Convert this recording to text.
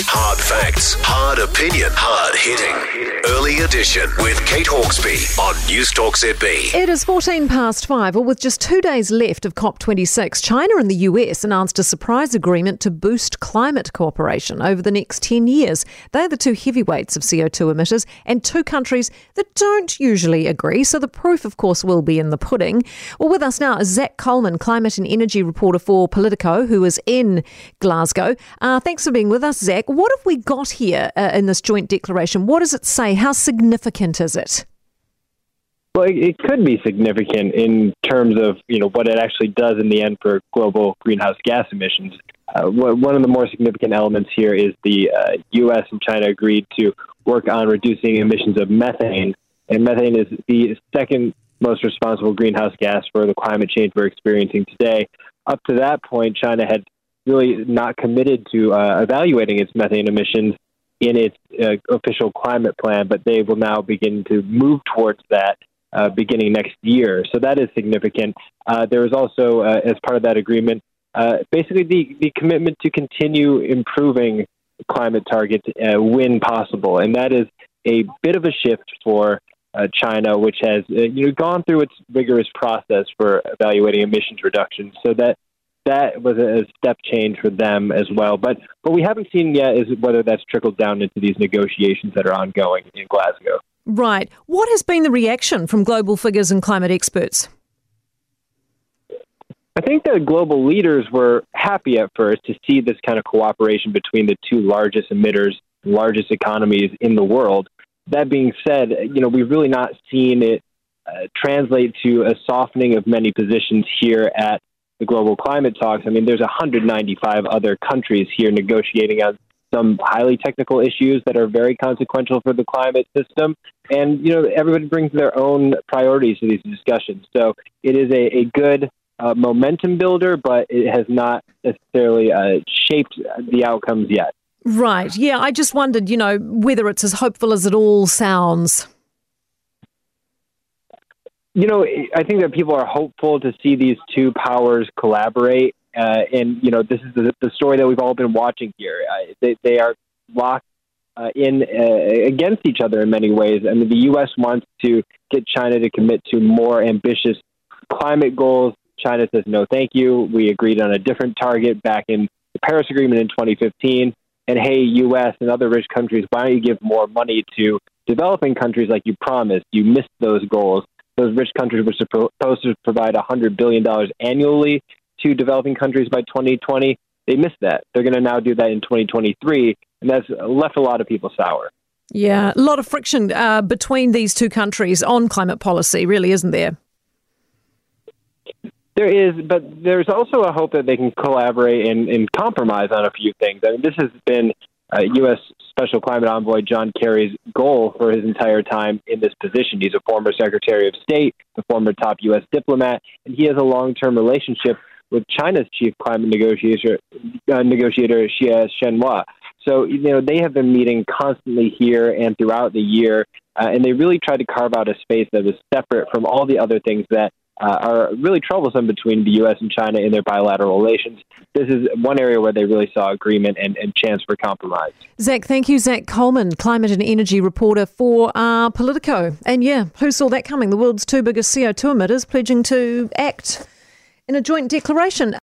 Hard facts, hard opinion, hard hitting. Early edition with Kate Hawkesby on News Talk ZB. It is 14 past five. Well, with just two days left of COP26, China and the US announced a surprise agreement to boost climate cooperation over the next 10 years. They're the two heavyweights of CO2 emitters and two countries that don't usually agree. So the proof, of course, will be in the pudding. Well, with us now is Zack Colman, climate and energy reporter for Politico, who is in Glasgow. Uh, thanks for being with us, Zack. What have we got here uh, in this joint declaration? What does it say? How significant is it? Well, it could be significant in terms of you know what it actually does in the end for global greenhouse gas emissions. Uh, one of the more significant elements here is the uh, U.S. and China agreed to work on reducing emissions of methane, and methane is the second most responsible greenhouse gas for the climate change we're experiencing today. Up to that point, China had really not committed to uh, evaluating its methane emissions in its uh, official climate plan, but they will now begin to move towards that uh, beginning next year. So that is significant. Uh, there is also, uh, as part of that agreement, uh, basically the, the commitment to continue improving climate targets when possible, and that is a bit of a shift for China, which has you know gone through its rigorous process for evaluating emissions reductions. So that that was a step change for them as well. But what we haven't seen yet is whether that's trickled down into these negotiations that are ongoing in Glasgow. Right. What has been the reaction from global figures and climate experts? I think the global leaders were happy at first to see this kind of cooperation between the two largest emitters, largest economies in the world. That being said, you know, we've really not seen it uh, translate to a softening of many positions here at the global climate talks. I mean, there's 195 other countries here negotiating on some highly technical issues that are very consequential for the climate system. And, you know, everybody brings their own priorities to these discussions. So it is a, a good uh, momentum builder, but it has not necessarily uh, shaped the outcomes yet. Right. Yeah. I just wondered, you know, whether it's as hopeful as it all sounds you know, I think that people are hopeful to see these two powers collaborate. Uh, and, you know, this is the, the, story that we've all been watching here. Uh, they, they, are locked uh, in uh, against each other in many ways. I mean, the U.S. wants to get China to commit to more ambitious climate goals. China says, no, thank you. We agreed on a different target back in the Paris Agreement in 2015. And hey, U.S. and other rich countries, why don't you give more money to developing countries like you promised? You missed those goals those rich countries were supposed to provide $100 billion annually to developing countries by 2020. They missed that. They're going to now do that in 2023, and that's left a lot of people sour. Yeah, a lot of friction uh, between these two countries on climate policy, really, isn't there? There is, but there's also a hope that they can collaborate and, and compromise on a few things. I mean, this has been uh, U.S. Special Climate Envoy John Kerry's goal for his entire time in this position. He's a former Secretary of State, a former top U.S. diplomat, and he has a long term relationship with China's chief climate negotiator, uh, negotiator Xie Zhenhua. So, you know, they have been meeting constantly here and throughout the year, uh, and they really tried to carve out a space that was separate from all the other things that uh, are really troublesome between the U.S. and China in their bilateral relations. This is one area where they really saw agreement and, and chance for compromise. Zack, thank you. Zack Colman, climate and energy reporter for uh, Politico. And yeah, who saw that coming? The world's two biggest CO2 emitters pledging to act in a joint declaration.